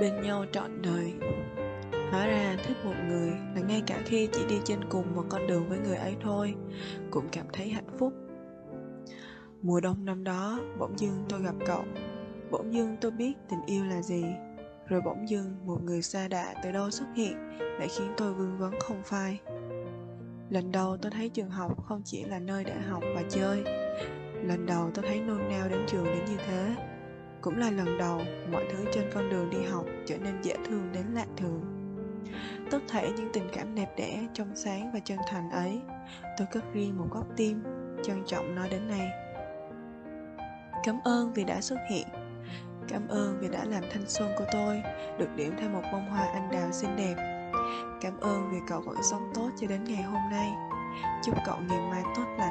bên nhau trọn đời. Hóa ra thích một người là ngay cả khi chỉ đi trên cùng một con đường với người ấy thôi, cũng cảm thấy hạnh phúc. Mùa đông năm đó, bỗng dưng tôi gặp cậu. Bỗng dưng tôi biết tình yêu là gì. Rồi bỗng dưng một người xa đạ từ đâu xuất hiện lại khiến tôi vương vấn không phai. Lần đầu tôi thấy trường học không chỉ là nơi để học và chơi, lần đầu tôi thấy nôn nao đến trường đến như thế cũng là lần đầu mọi thứ trên con đường đi học trở nên dễ thương đến lạ thường. Tất thể những tình cảm đẹp đẽ trong sáng và chân thành ấy, tôi cất riêng một góc tim, trân trọng nó đến nay. Cảm ơn vì đã xuất hiện. Cảm ơn vì đã làm thanh xuân của tôi được điểm thêm một bông hoa anh đào xinh đẹp. Cảm ơn vì cậu vẫn sống tốt cho đến ngày hôm nay. Chúc cậu ngày mai tốt lành.